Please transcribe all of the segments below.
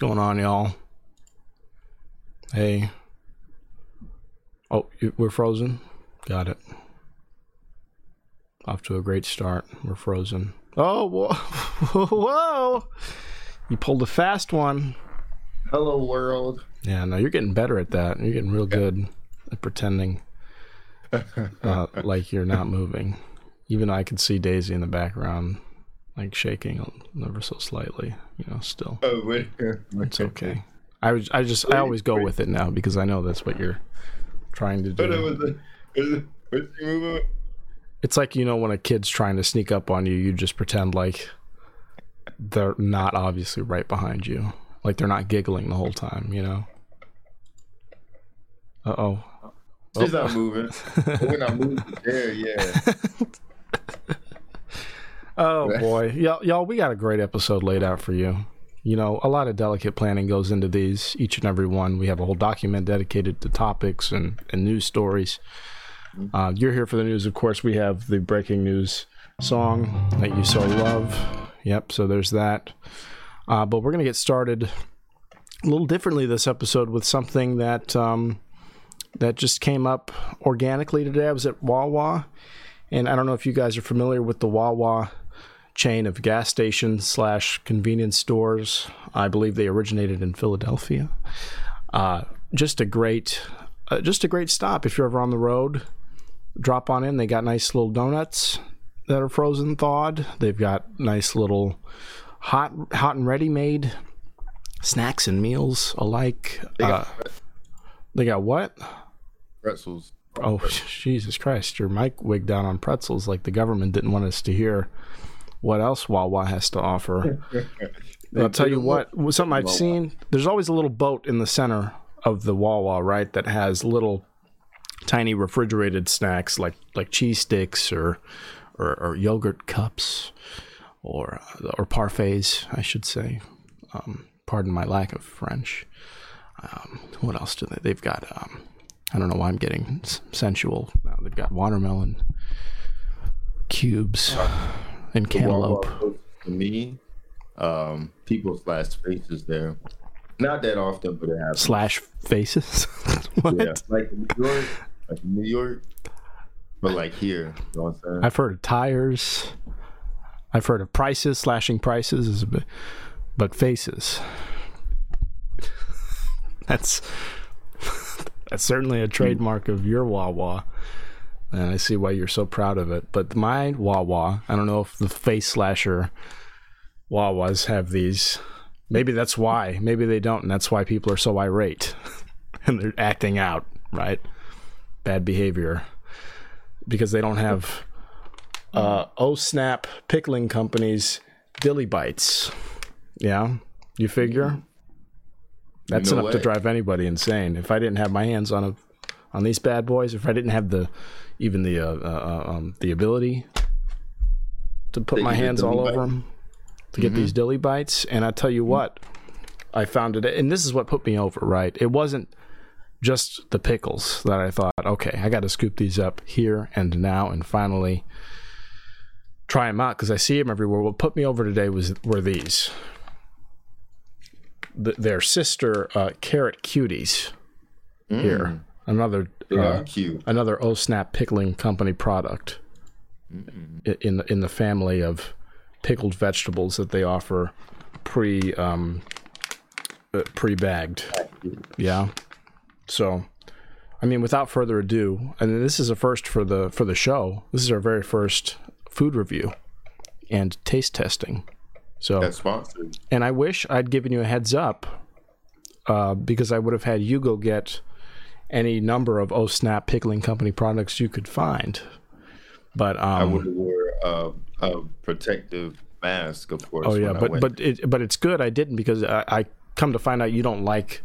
going on, y'all? Hey. Oh, we're frozen? Got it. Off to a great start. We're frozen. Oh, whoa. whoa. You pulled a fast one. Hello, world. Yeah, no, you're getting better at that. You're getting real good at pretending uh, like you're not moving. Even I could see Daisy in the background, like shaking ever so slightly. You know, still. Oh, wait. It's okay. I was, I just, I always go with it now because I know that's what you're trying to do. It's like you know when a kid's trying to sneak up on you, you just pretend like they're not obviously right behind you, like they're not giggling the whole time. You know. Uh oh. She's oh. not moving. We're not moving there, yeah. oh boy, y'all, y'all, we got a great episode laid out for you. You know, a lot of delicate planning goes into these, each and every one. We have a whole document dedicated to topics and, and news stories. Mm-hmm. Uh, you're here for the news, of course. We have the breaking news song that you so love. Yep, so there's that. Uh, but we're going to get started a little differently this episode with something that um, that just came up organically today. I was at Wawa, and I don't know if you guys are familiar with the Wawa chain of gas stations slash convenience stores. I believe they originated in Philadelphia. Uh, just a great, uh, just a great stop if you're ever on the road. Drop on in. They got nice little donuts that are frozen thawed. They've got nice little hot, hot and ready made snacks and meals alike. They got, uh, they got what? Pretzels. Oh, Jesus Christ. Your mic wigged down on pretzels like the government didn't want us to hear what else Wawa has to offer. I'll tell you what, something I've seen, there's always a little boat in the center of the Wawa, right, that has little tiny refrigerated snacks like like cheese sticks or or, or yogurt cups or or parfaits, I should say. Um, pardon my lack of French. Um, what else do they? They've got. Um, I don't know why I'm getting sensual now. They've got watermelon cubes and cantaloupe. To me, um, people slash faces there. Not that often, but it happens. Slash faces. what? Yeah, like New York, like New York, but like here. You know what I'm I've heard of tires. I've heard of prices slashing prices, but faces. That's that's certainly a trademark of your Wawa and I see why you're so proud of it. But my Wawa, I don't know if the face slasher Wawas have these. Maybe that's why. Maybe they don't, and that's why people are so irate and they're acting out, right? Bad behavior because they don't have uh, oh snap pickling companies dilly bites. Yeah, you figure that's no enough way. to drive anybody insane. If I didn't have my hands on a on these bad boys, if I didn't have the even the uh, uh, uh, um, the ability to put my hands all over them to get mm-hmm. these dilly bites. And I tell you mm-hmm. what, I found it, and this is what put me over. Right, it wasn't just the pickles that I thought, okay, I got to scoop these up here and now, and finally try them out because I see them everywhere. What put me over today was were these. The, their sister uh, carrot cuties mm. here another uh, another O Snap pickling company product mm-hmm. in the in the family of pickled vegetables that they offer pre um, uh, pre bagged. Yeah. So, I mean, without further ado, and this is a first for the for the show. This is our very first food review and taste testing. So that's sponsored. And I wish I'd given you a heads up uh, because I would have had you go get any number of Oh Snap Pickling Company products you could find. But um, I would wear a, a protective mask, of course. Oh yeah, but but it, but it's good I didn't because I, I come to find out you don't like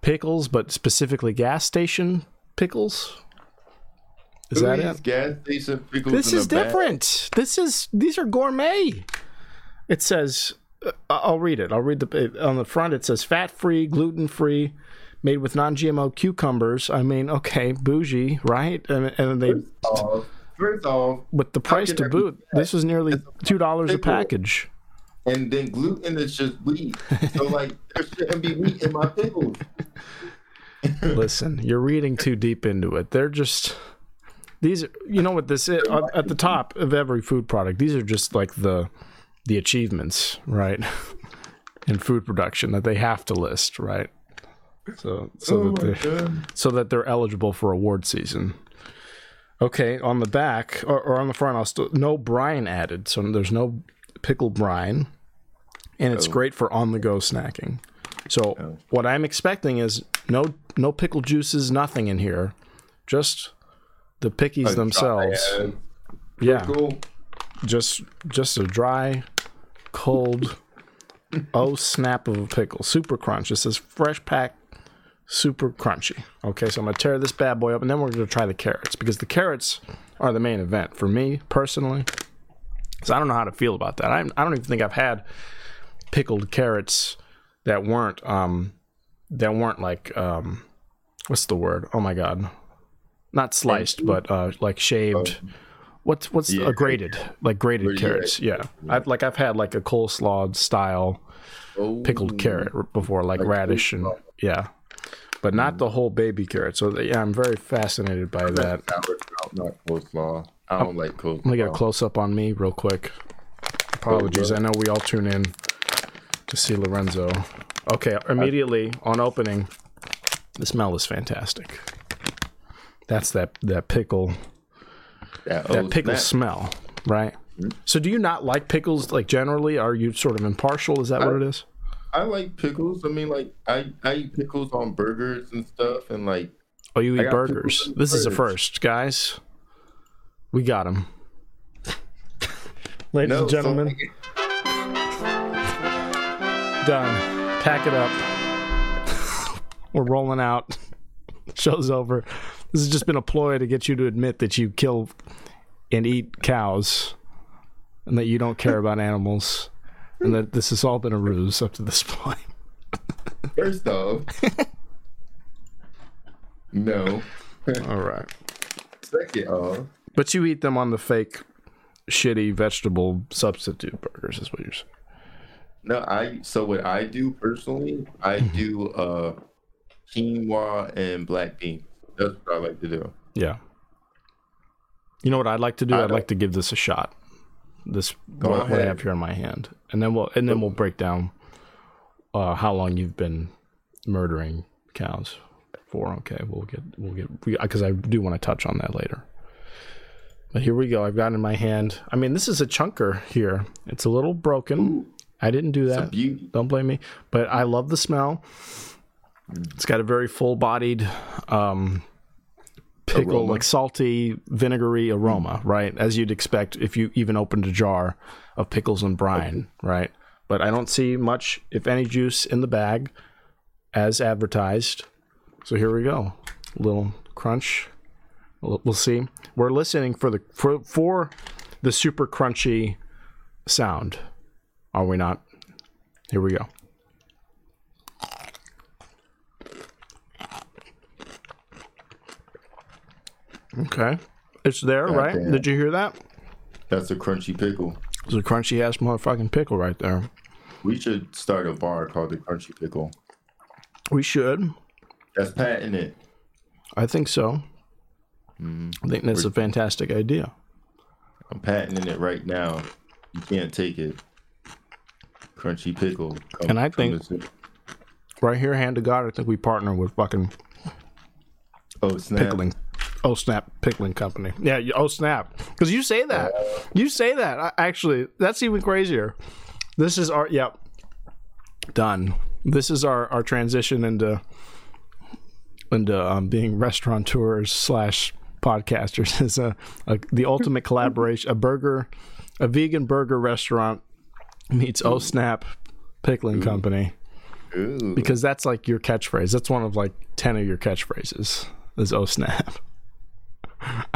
pickles, but specifically gas station pickles. Is Who that it? Gas station pickles. This is different. Bag? This is these are gourmet. It says, uh, I'll read it. I'll read the on the front. It says fat free, gluten free, made with non-GMO cucumbers. I mean, okay, bougie, right? And, and they. First off, first off, with the price to boot, this was nearly two dollars a package. and then gluten is just wheat. So like there shouldn't be wheat in my pickles. Listen, you're reading too deep into it. They're just these. You know what this is at the top of every food product. These are just like the the achievements, right, in food production that they have to list, right. So so Oh that they so that they're eligible for award season. Okay, on the back or, or on the front, I'll still no brine added, so there's no pickled brine, and it's Oh. great for on-the-go snacking. So Oh. what I'm expecting is no no pickle juices, nothing in here, just the pickies themselves. Yeah, pickle. just just a dry, cold, oh snap of a pickle, super crunch. It says fresh pack, super crunchy. Okay, so I'm gonna tear this bad boy up, and then we're gonna try the carrots because the carrots are the main event for me personally. So I don't know how to feel about that. I I don't even think I've had pickled carrots that weren't um that weren't like um what's the word? Oh my god, not sliced, but uh like shaved. What's what's Yeah. a grated like grated Grated, yeah. carrots? Yeah, I've like I've had like a coleslaw style Oh, pickled carrot before, like, Like radish and yeah, but not the whole baby carrot. So yeah, I'm very fascinated by that. Sauerkraut, not coleslaw. I don't like coleslaw. Let me get a close up on me real quick. Apologies, I know we all tune in to see Lorenzo. Okay, immediately on opening, the smell is fantastic. That's that that pickle that oh, that pickle snap. smell, right? Hmm? So do you not like pickles like generally? Are you sort of impartial? Is that what it is? I like pickles. I mean, like I I eat pickles on burgers and stuff, and like Oh, you eat burgers. pickles in the This is a first, guys. We got him. Ladies no and gentlemen, so- done. Pack it up. We're rolling out. Show's over. This has just been a ploy to get you to admit that you kill and eat cows and that you don't care about animals and that this has all been a ruse up to this point. first off, no. All right. Second off, But you eat them on the fake, shitty vegetable substitute burgers, is what you're saying. no. I so what I do personally, I Mm-hmm. do uh quinoa and black beans. That's what I like to do. Yeah. You know what I'd like to do? I I'd don't- like to give this a shot. This Go what, what I have here in my hand, and then we'll and then we'll break down uh, how long you've been murdering cows for. Okay, we'll get we'll get because I do want to touch on that later. But here we go. I've got in my hand. I mean, this is a chunker here. It's a little broken. I didn't do that. Don't blame me. But I love the smell. It's got a very full bodied um, pickle, Aroma. like salty, vinegary aroma, right? As you'd expect if you even opened a jar of pickles and brine, right? But I don't see much, if any, juice in the bag as advertised. So here we go. little crunch. We'll, we'll see. We're listening for the for, for the super crunchy sound. Are we not? Here we go. Okay. It's there, right? damn. Did you hear that? That's a crunchy pickle. It's a crunchy ass motherfucking pickle right there. We should start a bar called the Crunchy Pickle. We should. That's patented. I think so. Mm-hmm. I think that's a fantastic idea. I'm patenting it right now. You can't take it. Crunchy pickle. Come- And I think- Right here, hand to God, I think we partner with fucking Oh snap! pickling. Oh snap, pickling company. Yeah, oh snap. Because you say that. You say that. I, actually, that's even crazier. This is our yep. Done. This is our our transition into into um, being restaurateurs slash podcasters. Is a, a the ultimate collaboration. A burger, a vegan burger restaurant meets Oh snap pickling company Ooh. because that's like your catchphrase. That's one of like ten of your catchphrases. Is oh snap.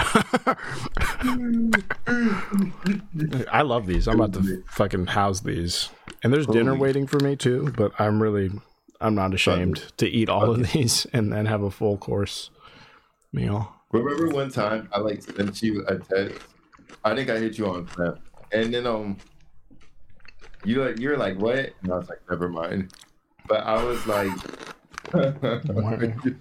I love these. I'm about to fucking house these. And there's dinner waiting for me too, but I'm really I'm not ashamed to eat all of these and then have a full course meal. Remember one time I like sent you a text? I think I hit you on Snap, and then um, You like you're like what? And I was like, never mind. But I was like,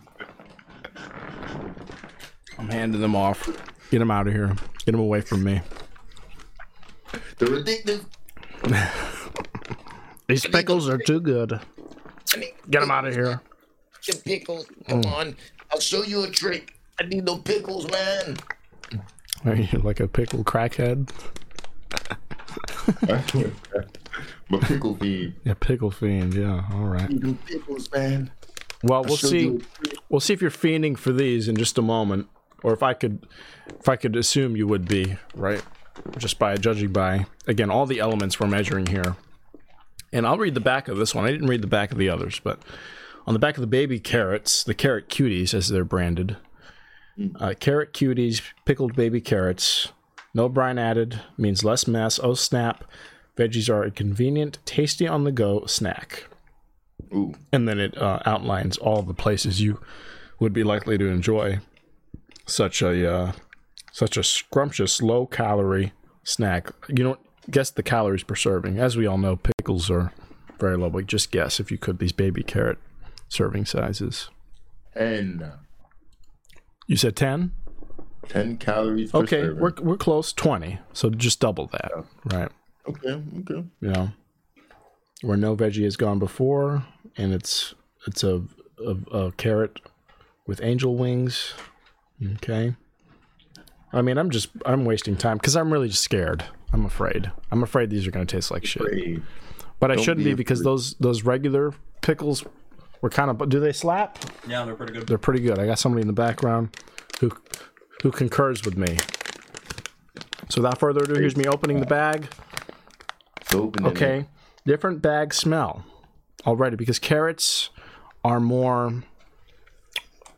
handing them off. Get them out of here. Get them away from me. They're ridiculous. These pickles are too good. Get them out of here. Some pickles. Come mm. on. I'll show you a trick. I need no pickles, man. Are you like a pickle crackhead? but pickle feed. Yeah, pickle fiend. Yeah, all right. Need no pickles, man. Well, we'll see. We'll see if you're fiending for these in just a moment, or if I could, if I could assume you would be right, just by judging by again all the elements we're measuring here. And I'll read the back of this one. I didn't read the back of the others, but on the back of the baby carrots, the carrot cuties as they're branded, uh, carrot cuties, pickled baby carrots, no brine added means less mess. Oh snap! Veggies are a convenient, tasty on the go snack Ooh, and then it uh, outlines all the places you would be likely to enjoy such a uh, such a scrumptious low calorie snack. You don't guess the calories per serving. As we all know, pickles are very low. But just guess if you could these baby carrot serving sizes. Ten. You said ten. ten calories. Per Okay, serving. we're we're close. Twenty. So just double that. Right. okay. Okay. you know, where no veggie has gone before, and it's it's a a, a carrot with angel wings. Okay. I mean, I'm just I'm wasting time because I'm really just scared. I'm afraid. I'm afraid these are going to taste like shit. Great. But I Don't shouldn't be be because those those regular pickles were kind of. Do they slap? Yeah, they're pretty good. They're pretty good. I got somebody in the background who who concurs with me. So without further ado, here's me opening the bag. Open it. Okay. Different bag smell already because carrots are more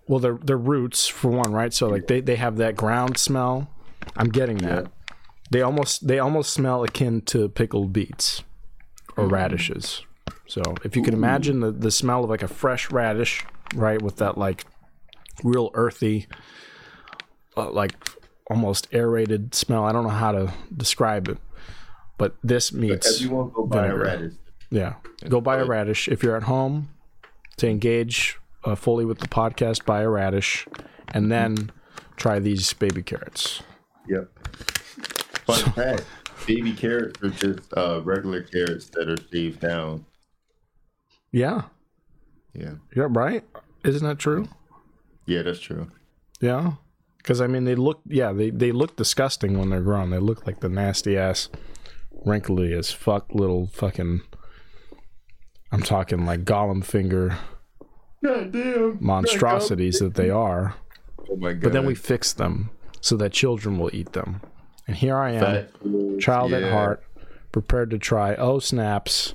well they're they're roots for one, right? So like they, they have that ground smell. I'm getting that. Yeah. They almost they almost smell akin to pickled beets or radishes. So if you can imagine the, the smell of like a fresh radish, right, with that like real earthy uh, like almost aerated smell. I don't know how to describe it. But this meets Everyone go buy a radish. yeah. Go buy a radish. If you're at home to engage uh, fully with the podcast, buy a radish and then try these baby carrots. Yep. Fun fact: baby carrots are just uh, regular carrots that are shaved down. Yeah. Yeah. Yeah, right? Isn't that true? Yeah, that's true. Yeah. Because, I mean, they look, yeah, they, they look disgusting when they're grown. They look like the nasty ass, wrinkly as fuck little fucking, I'm talking like Gollum finger God damn. monstrosities that they are. Oh my god. But then we fix them so that children will eat them. And here I am, Fat foods, child at heart, prepared to try. Oh, snaps.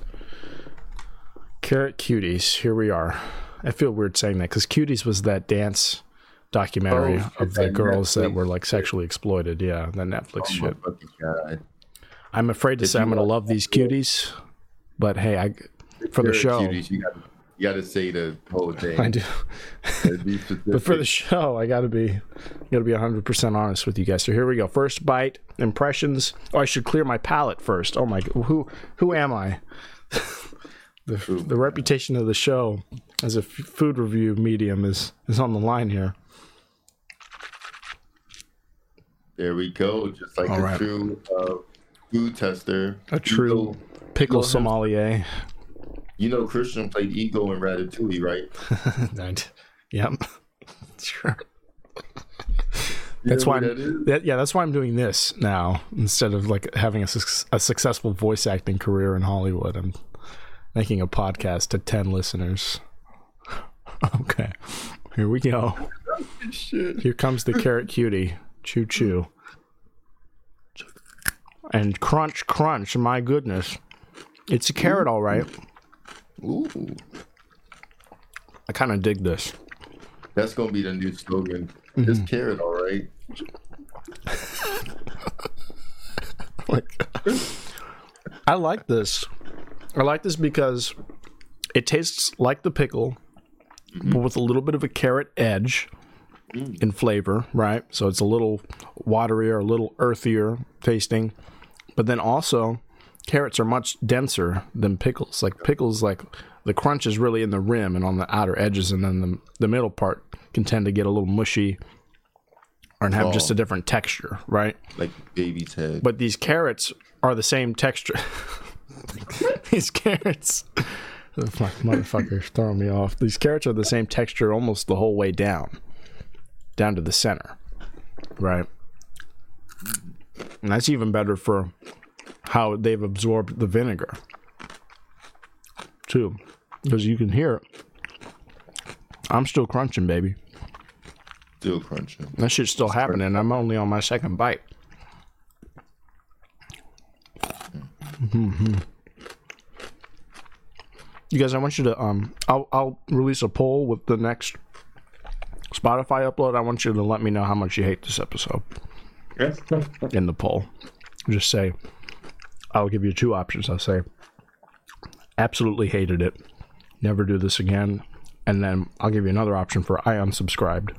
Carrot Cuties. Here we are. I feel weird saying that because Cuties was that dance documentary Oh, of the that girls that were like sexually exploited. Yeah, the Netflix Oh my shit. god. I'm afraid to Did say I'm going to watch love these cuties, but hey, I for the Carrot show, cuties, you got you got to say the whole thing. I do. Be But for the show, I gotta be, gotta be hundred percent honest with you guys. So here we go. First bite, impressions. Oh, I should clear my palate first. Oh my, who, who am I? the, the reputation of the show as a f- food review medium is is on the line here. there we go. Just like All a right. true uh, food tester. A true pickle sommelier. You know, Christian played Ego in Ratatouille, right? And- yep, sure. That's why I'm, that that, yeah, that's why I'm doing this now instead of like having a, suc- a successful voice acting career in Hollywood. I'm making a podcast to 10 listeners. okay. Here we go. Shit. Here comes the carrot cutie. Choo choo. And crunch crunch, my goodness. It's a carrot all right. Ooh, I kind of dig this. that's gonna be the new slogan. Mm-hmm. This carrot, all right. I like this. I like this because it tastes like the pickle, but with a little bit of a carrot edge in flavor, right? So it's a little waterier, a little earthier tasting, but then also carrots are much denser than pickles. Like pickles, like the crunch is really in the rim and on the outer edges, and then the the middle part can tend to get a little mushy or and have just a Oh. different texture, right? Like baby's head. But these carrots are the same texture. these carrots, the fuck motherfucker's throwing me off. These carrots are the same texture almost the whole way down, down to the center, right? And that's even better for how they've absorbed the vinegar, too, because you can hear it. I'm still crunching, baby. Still crunching. That shit's still happening. I'm only on my second bite. Mhm. You guys, I want you to um, I'll I'll release a poll with the next Spotify upload. I want you to let me know how much you hate this episode in the poll. Just say, I'll give you two options. I'll say, absolutely hated it, never do this again, and then I'll give you another option for I unsubscribed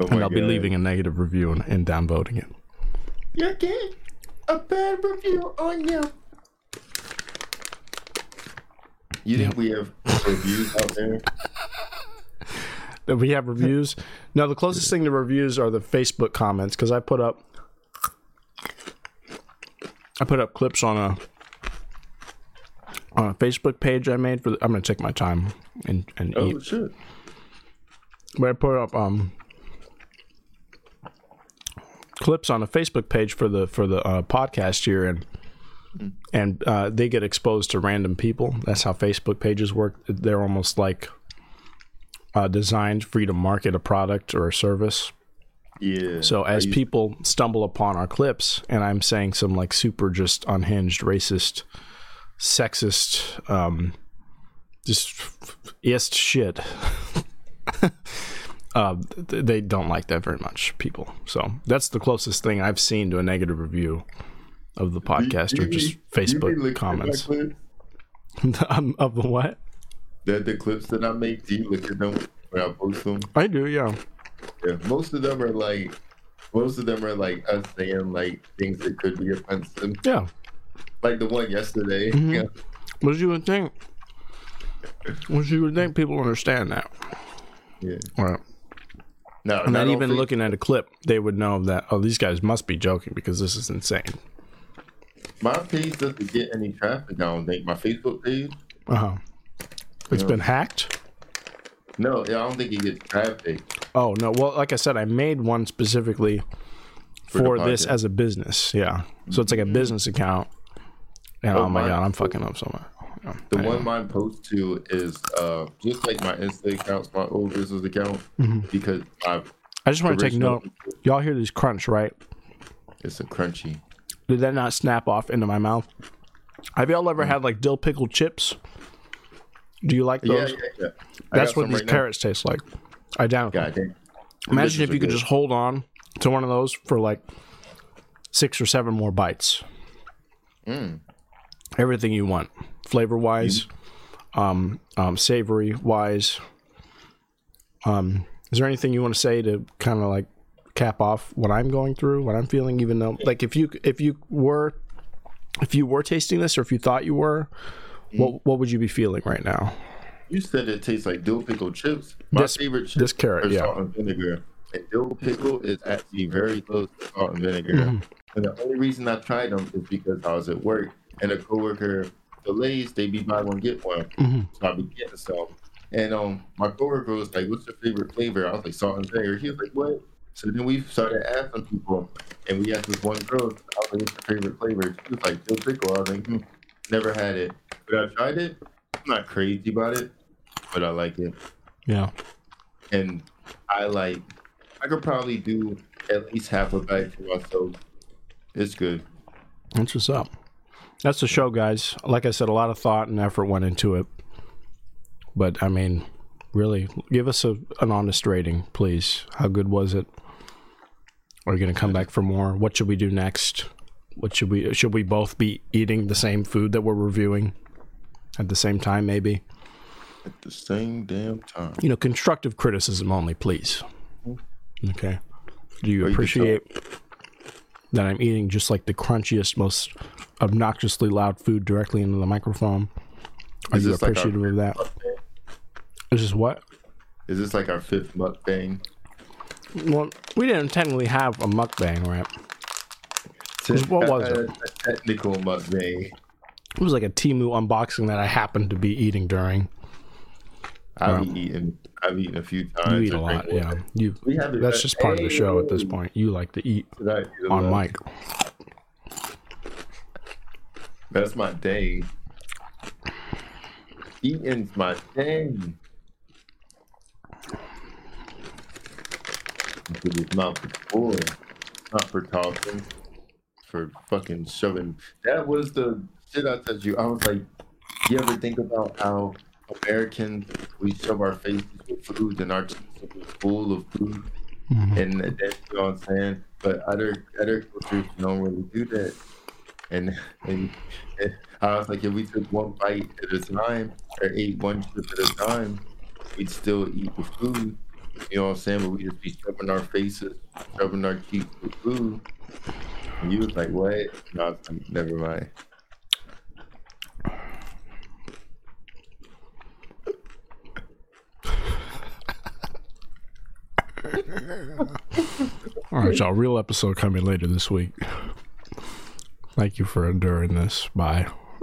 Oh and I'll be leaving a negative review and, and downvoting it. You're a bad review on you. You think we have reviews out there? That we have reviews. No, the closest thing to reviews are the Facebook comments because I put up, I put up clips on a on a Facebook page I made for. The, I'm gonna take my time and and eat. Oh shit. But I put up um clips on a Facebook page for the for the uh, podcast here, and and uh, they get exposed to random people. That's how Facebook pages work. They're almost like uh, designed for you to market a product or a service. Yeah. So as used- people stumble upon our clips, and I'm saying some like super just unhinged, racist, sexist, um, just ist shit. uh, they don't like that very much, people. So that's the closest thing I've seen to a negative review of the podcast, You or just you Facebook my comments? Um, of the what? The, the clips that I make, do you look at them when I post them? I do, yeah. Yeah. Most of them are like, most of them are like us saying like things that could be offensive. Yeah. Like the one yesterday. Mhm. Yeah. What did you would think? What you would think people understand that? Yeah. Right. No, And not then even looking at a clip, they would know that oh, these guys must be joking because this is insane. My page doesn't get any traffic. I don't think my Facebook page. Uh huh. It's Yeah. been hacked. No, I don't think it gets traffic. Oh no! Well, like I said, I made one specifically For the for, this podcast. as a business. Yeah, so it's like a business account. And oh, Oh, my mine- god, I'm fucking up so much. Yeah, The I one know. mine posts to is uh just like my Insta account, my old business account, Mhm. because my I just want to take original- note. Y'all hear these crunch, right? It's a crunchy. Did that not snap off into my mouth? Have y'all Mm. ever had like dill pickled chips? Do you like those? yeah, yeah. I That's what these right now. carrots taste like. God damn. Imagine if you could are just hold on to one of those for like six or seven more bites. Mm. Everything you want, flavor wise, um, um, savory wise. Um, is there anything you want to say to kind of like cap off what I'm going through, what I'm feeling? Even though, like, if you if you were if you were tasting this, or if you thought you were, Mm. What what would you be feeling right now? You said it tastes like dill pickle chips. My This- favorite chips this carrot, are yeah. salt and vinegar. And dill pickle is actually very close to salt and vinegar. Mhm. And the only reason I tried them is because I was at work and a coworker, the Lays, they be buy one get one. Mhm. So I be getting some. And um, my coworker was like, "What's your favorite flavor?" I was like, "Salt and vinegar." He was like, "What?" So then we started asking people, and we asked this one girl, I was like, "What's your favorite flavor?" She was like, "Dill pickle." I was like, hmm, "Never had it, but I tried it. I'm not crazy about it, but I like it." Yeah, and I like I could probably do at least half a bite for myself. It's good. that's what's up. That's the show, guys. Like I said, a lot of thought and effort went into it. But I mean, really, give us a, an honest rating, please. How good was it? Are you going to come back for more? What should we do next? What should we should we both be eating the same food that we're reviewing at the same time? Maybe At the same damn time. you know, constructive criticism only, please. Mm-hmm. Okay. Do you Or you could tell- appreciate? that I'm eating just like the crunchiest, most obnoxiously loud food directly into the microphone? Are Is you this like appreciative of that? this It's what? Is this like our fifth mukbang? Well, we didn't technically have a mukbang, right? What was it? A, a technical mukbang. It was like a Temu unboxing that I happened to be eating during. I've Wow. eaten. I've eaten a few times. You eat a lot, yeah. You. We have That's just part of the show at this point. You like to eat Did I eat a on mic. That's my day. Eating's my thing. His mouth is full. Not for talking. For fucking shoving. That was the shit I told you. I was like, you ever think about how Americans we shove our faces with food and our are full of food? Mm-hmm. And that's you know what I'm saying. But other other cultures don't really do that. And and, and I was like, if we took one bite at a time or ate one chip at a time, we'd still eat the food. You know what I'm saying? But we just be shoving our faces, shoving our cheeks with food. And you was like, what? No, I was like, never mind. All right, y'all. Real episode coming later this week. Thank you for enduring this. Bye.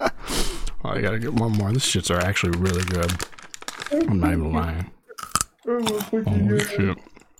oh, I gotta get one more. These shits are actually really good. I'm not even lying. Oh, Holy shit.